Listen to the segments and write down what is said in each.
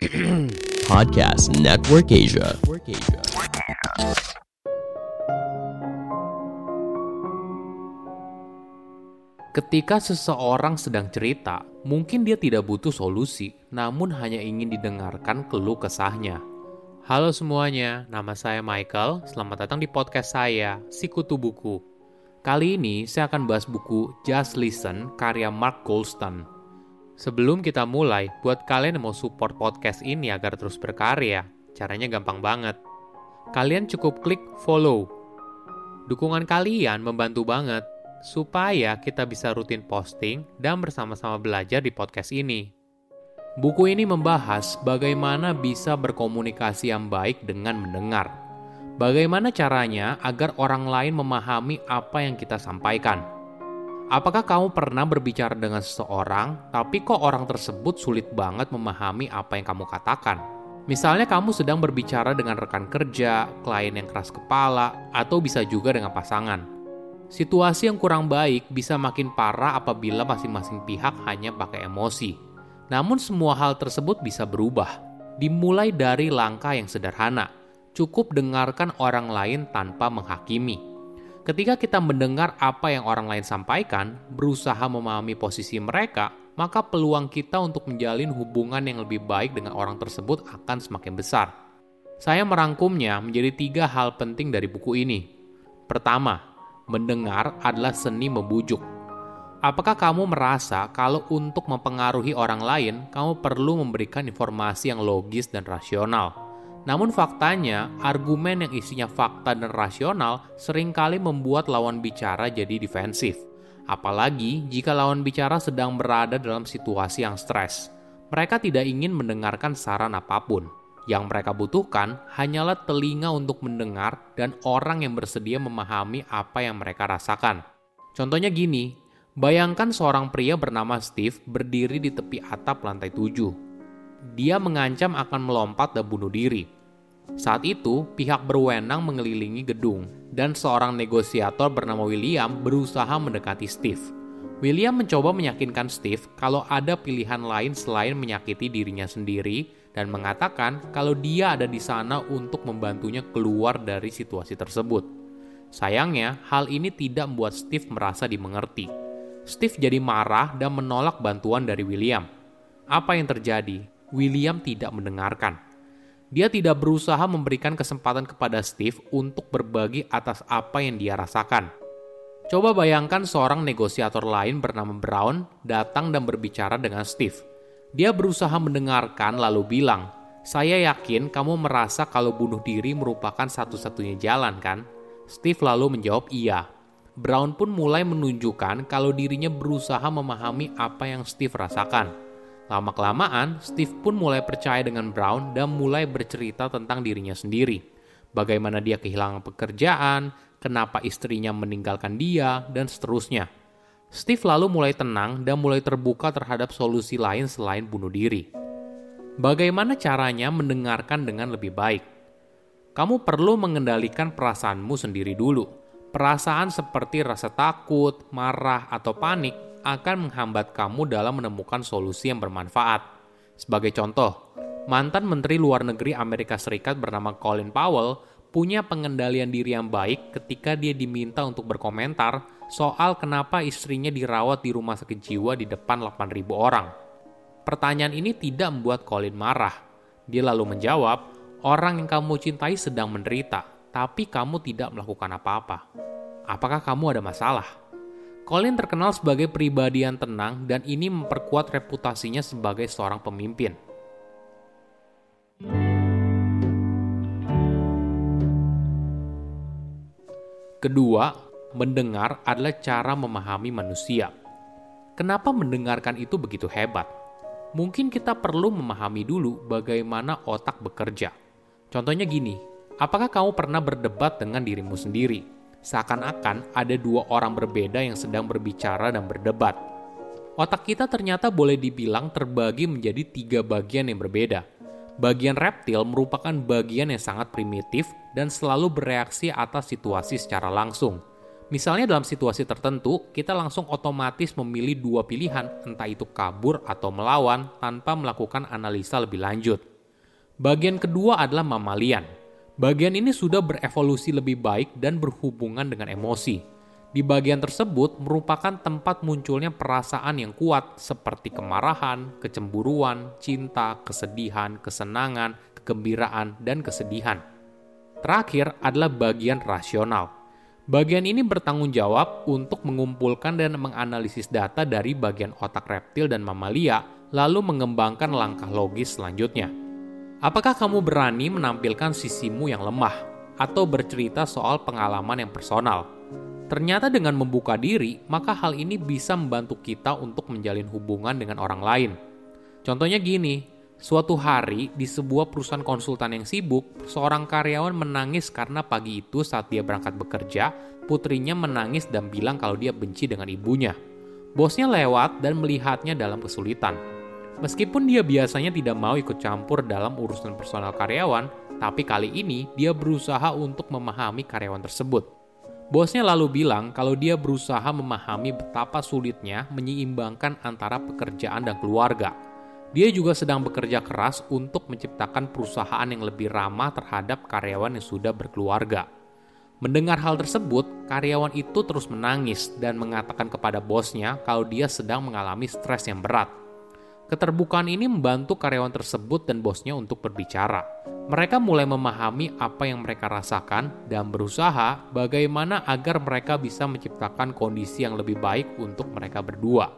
Podcast Network Asia. Ketika seseorang sedang cerita, mungkin dia tidak butuh solusi, namun hanya ingin didengarkan keluh kesahnya. Halo semuanya, nama saya Michael. Selamat datang di podcast saya, Sikutu Buku. Kali ini saya akan bahas buku Just Listen karya Mark Goldstein. Sebelum kita mulai, buat kalian yang mau support podcast ini agar terus berkarya, caranya gampang banget. Kalian cukup klik follow. Dukungan kalian membantu banget supaya kita bisa rutin posting dan bersama-sama belajar di podcast ini. Buku ini membahas bagaimana bisa berkomunikasi yang baik dengan mendengar. Bagaimana caranya agar orang lain memahami apa yang kita sampaikan. Apakah kamu pernah berbicara dengan seseorang, tapi kok orang tersebut sulit banget memahami apa yang kamu katakan? Misalnya kamu sedang berbicara dengan rekan kerja, klien yang keras kepala, atau bisa juga dengan pasangan Situasi yang kurang baik bisa makin parah apabila masing-masing pihak hanya pakai emosi. Namun semua hal tersebut bisa berubah. Dimulai dari langkah yang sederhana. Cukup dengarkan orang lain tanpa menghakimi. Ketika kita mendengar apa yang orang lain sampaikan, berusaha memahami posisi mereka, maka peluang kita untuk menjalin hubungan yang lebih baik dengan orang tersebut akan semakin besar. Saya merangkumnya menjadi tiga hal penting dari buku ini. Pertama, mendengar adalah seni membujuk. Apakah kamu merasa kalau untuk mempengaruhi orang lain, kamu perlu memberikan informasi yang logis dan rasional? Namun faktanya, argumen yang isinya fakta dan rasional sering kali membuat lawan bicara jadi defensif. Apalagi jika lawan bicara sedang berada dalam situasi yang stres. Mereka tidak ingin mendengarkan saran apa pun. Yang mereka butuhkan hanyalah telinga untuk mendengar dan orang yang bersedia memahami apa yang mereka rasakan. Contohnya gini, bayangkan seorang pria bernama Steve berdiri di tepi atap lantai tujuh. Dia mengancam akan melompat dan bunuh diri. Saat itu, pihak berwenang mengelilingi gedung, dan seorang negosiator bernama William berusaha mendekati Steve. William mencoba meyakinkan Steve kalau ada pilihan lain selain menyakiti dirinya sendiri dan mengatakan kalau dia ada di sana untuk membantunya keluar dari situasi tersebut. Sayangnya, hal ini tidak membuat Steve merasa dimengerti. Steve jadi marah dan menolak bantuan dari William. Apa yang terjadi? William tidak mendengarkan. Dia tidak berusaha memberikan kesempatan kepada Steve untuk berbagi atas apa yang dia rasakan. Coba bayangkan seorang negosiator lain bernama Brown datang dan berbicara dengan Steve. Dia berusaha mendengarkan lalu bilang, "Saya yakin kamu merasa kalau bunuh diri merupakan satu-satunya jalan, kan?" Steve lalu menjawab iya. Brown pun mulai menunjukkan kalau dirinya berusaha memahami apa yang Steve rasakan. Lama-kelamaan, Steve pun mulai percaya dengan Brown dan mulai bercerita tentang dirinya sendiri. Bagaimana dia kehilangan pekerjaan, kenapa istrinya meninggalkan dia, dan seterusnya. Steve lalu mulai tenang dan mulai terbuka terhadap solusi lain selain bunuh diri. Bagaimana caranya mendengarkan dengan lebih baik? Kamu perlu mengendalikan perasaanmu sendiri dulu. Perasaan seperti rasa takut, marah, atau panik akan menghambat kamu dalam menemukan solusi yang bermanfaat. Sebagai contoh, mantan Menteri Luar Negeri Amerika Serikat bernama Colin Powell punya pengendalian diri yang baik ketika dia diminta untuk berkomentar soal kenapa istrinya dirawat di rumah sakit jiwa di depan 8.000 orang. Pertanyaan ini tidak membuat Colin marah. Dia lalu menjawab, orang yang kamu cintai sedang menderita, tapi kamu tidak melakukan apa-apa. Apakah kamu ada masalah? Colin terkenal sebagai pribadi yang tenang dan ini memperkuat reputasinya sebagai seorang pemimpin. Kedua, mendengar adalah cara memahami manusia. Kenapa mendengarkan itu begitu hebat? Mungkin kita perlu memahami dulu bagaimana otak bekerja. Contohnya gini, apakah kamu pernah berdebat dengan dirimu sendiri? Seakan-akan ada dua orang berbeda yang sedang berbicara dan berdebat. Otak kita ternyata boleh dibilang terbagi menjadi tiga bagian yang berbeda Bagian reptil merupakan bagian yang sangat primitif dan selalu bereaksi atas situasi secara langsung. Misalnya dalam situasi tertentu, kita langsung otomatis memilih dua pilihan, entah itu kabur atau melawan, tanpa melakukan analisa lebih lanjut. Bagian kedua adalah mamalian. Bagian ini sudah berevolusi lebih baik dan berhubungan dengan emosi. Di bagian tersebut merupakan tempat munculnya perasaan yang kuat seperti kemarahan, kecemburuan, cinta, kesedihan, kesenangan, kegembiraan, dan kesedihan. Terakhir adalah bagian rasional Bagian ini bertanggung jawab untuk mengumpulkan dan menganalisis data dari bagian otak reptil dan mamalia, lalu mengembangkan langkah logis selanjutnya. Apakah kamu berani menampilkan sisimu yang lemah atau bercerita soal pengalaman yang personal? Ternyata dengan membuka diri, maka hal ini bisa membantu kita untuk menjalin hubungan dengan orang lain. Contohnya gini, Suatu hari, di sebuah perusahaan konsultan yang sibuk, seorang karyawan menangis karena pagi itu saat dia berangkat bekerja, putrinya menangis dan bilang kalau dia benci dengan ibunya. Bosnya lewat dan melihatnya dalam kesulitan. Meskipun dia biasanya tidak mau ikut campur dalam urusan personal karyawan, tapi kali ini dia berusaha untuk memahami karyawan tersebut. Bosnya lalu bilang kalau dia berusaha memahami betapa sulitnya menyeimbangkan antara pekerjaan dan keluarga dia juga sedang bekerja keras untuk menciptakan perusahaan yang lebih ramah terhadap karyawan yang sudah berkeluarga. Mendengar hal tersebut, karyawan itu terus menangis dan mengatakan kepada bosnya kalau dia sedang mengalami stres yang berat. Keterbukaan ini membantu karyawan tersebut dan bosnya untuk berbicara. Mereka mulai memahami apa yang mereka rasakan dan berusaha bagaimana agar mereka bisa menciptakan kondisi yang lebih baik untuk mereka berdua.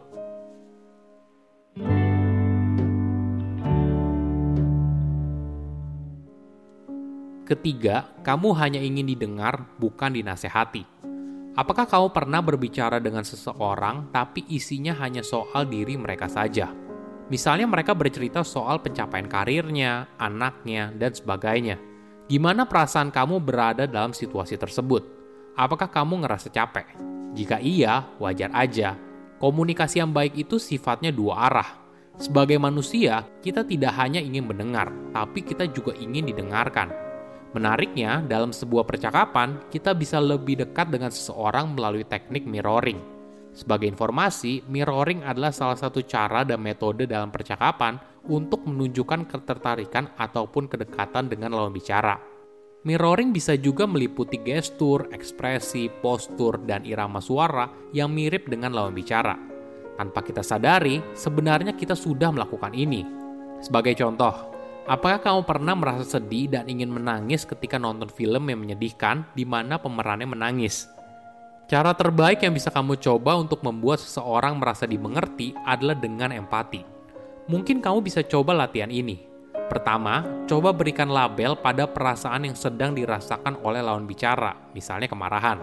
Ketiga, kamu hanya ingin didengar, bukan dinasehati. Apakah kamu pernah berbicara dengan seseorang, tapi isinya hanya soal diri mereka saja? Misalnya, mereka bercerita soal pencapaian karirnya, anaknya, dan sebagainya. Gimana perasaan kamu berada dalam situasi tersebut? Apakah kamu ngerasa capek? Jika iya, wajar aja. Komunikasi yang baik itu sifatnya dua arah. Sebagai manusia, kita tidak hanya ingin mendengar, tapi kita juga ingin didengarkan. Menariknya, dalam sebuah percakapan, kita bisa lebih dekat dengan seseorang melalui teknik mirroring. Sebagai informasi, mirroring adalah salah satu cara dan metode dalam percakapan untuk menunjukkan ketertarikan ataupun kedekatan dengan lawan bicara. Mirroring bisa juga meliputi gestur, ekspresi, postur, dan irama suara yang mirip dengan lawan bicara. Tanpa kita sadari, sebenarnya kita sudah melakukan ini. Sebagai contoh, Apakah kamu pernah merasa sedih dan ingin menangis ketika nonton film yang menyedihkan di mana pemerannya menangis? Cara terbaik yang bisa kamu coba untuk membuat seseorang merasa dimengerti adalah dengan empati. Mungkin kamu bisa coba latihan ini. Pertama, coba berikan label pada perasaan yang sedang dirasakan oleh lawan bicara, misalnya kemarahan.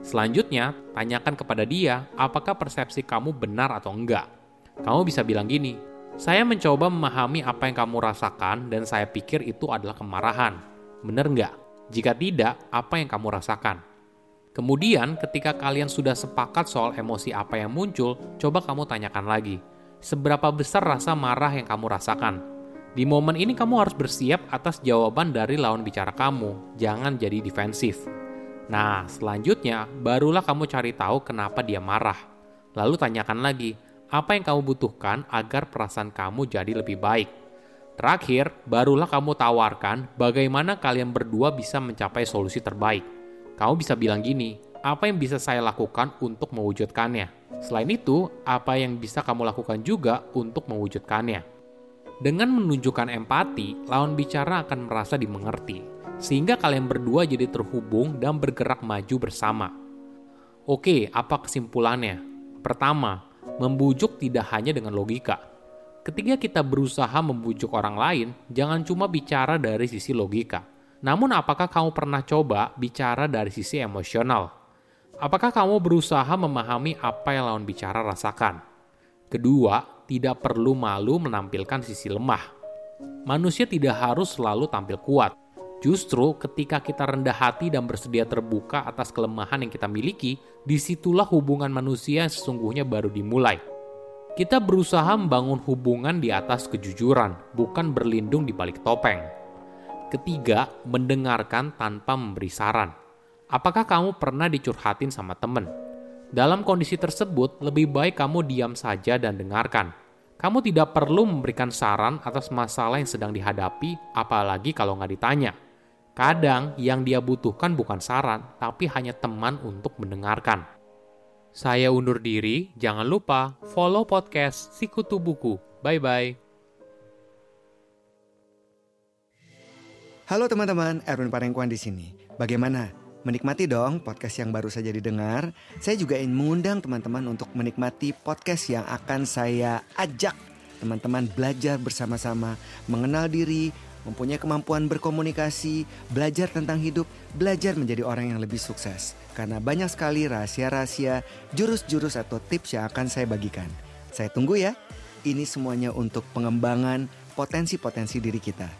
Selanjutnya, tanyakan kepada dia apakah persepsi kamu benar atau enggak. Kamu bisa bilang gini, saya mencoba memahami apa yang kamu rasakan dan saya pikir itu adalah kemarahan. Benar nggak? Jika tidak, apa yang kamu rasakan? Kemudian, ketika kalian sudah sepakat soal emosi apa yang muncul, coba kamu tanyakan lagi. Seberapa besar rasa marah yang kamu rasakan? Di momen ini kamu harus bersiap atas jawaban dari lawan bicara kamu. Jangan jadi defensif. Nah, selanjutnya barulah kamu cari tahu kenapa dia marah. Lalu tanyakan lagi, apa yang kamu butuhkan agar perasaan kamu jadi lebih baik. Terakhir, barulah kamu tawarkan bagaimana kalian berdua bisa mencapai solusi terbaik. Kamu bisa bilang gini, apa yang bisa saya lakukan untuk mewujudkannya? Selain itu, apa yang bisa kamu lakukan juga untuk mewujudkannya? Dengan menunjukkan empati, lawan bicara akan merasa dimengerti, sehingga kalian berdua jadi terhubung dan bergerak maju bersama. Oke, apa kesimpulannya? Pertama, Membujuk tidak hanya dengan logika. Ketika kita berusaha membujuk orang lain, jangan cuma bicara dari sisi logika. Namun apakah kamu pernah coba bicara dari sisi emosional? Apakah kamu berusaha memahami apa yang lawan bicara rasakan? Kedua, tidak perlu malu menampilkan sisi lemah. Manusia tidak harus selalu tampil kuat. Justru ketika kita rendah hati dan bersedia terbuka atas kelemahan yang kita miliki, di situlah hubungan manusia yang sesungguhnya baru dimulai. Kita berusaha membangun hubungan di atas kejujuran, bukan berlindung di balik topeng. Ketiga, mendengarkan tanpa memberi saran. Apakah kamu pernah dicurhatin sama temen? Dalam kondisi tersebut, lebih baik kamu diam saja dan dengarkan. Kamu tidak perlu memberikan saran atas masalah yang sedang dihadapi, apalagi kalau nggak ditanya. Kadang yang dia butuhkan bukan saran, tapi hanya teman untuk mendengarkan. Saya undur diri, jangan lupa follow podcast Sikutu Buku. Bye-bye. Halo teman-teman, Erwin Parengkuan di sini. Bagaimana? Menikmati dong podcast yang baru saja didengar. Saya juga ingin mengundang teman-teman untuk menikmati podcast yang akan saya ajak teman-teman belajar bersama-sama, mengenal diri, mempunyai kemampuan berkomunikasi, belajar tentang hidup, belajar menjadi orang yang lebih sukses. Karena banyak sekali rahasia-rahasia, jurus-jurus atau tips yang akan saya bagikan. Saya tunggu ya. Ini semuanya untuk pengembangan potensi-potensi diri kita.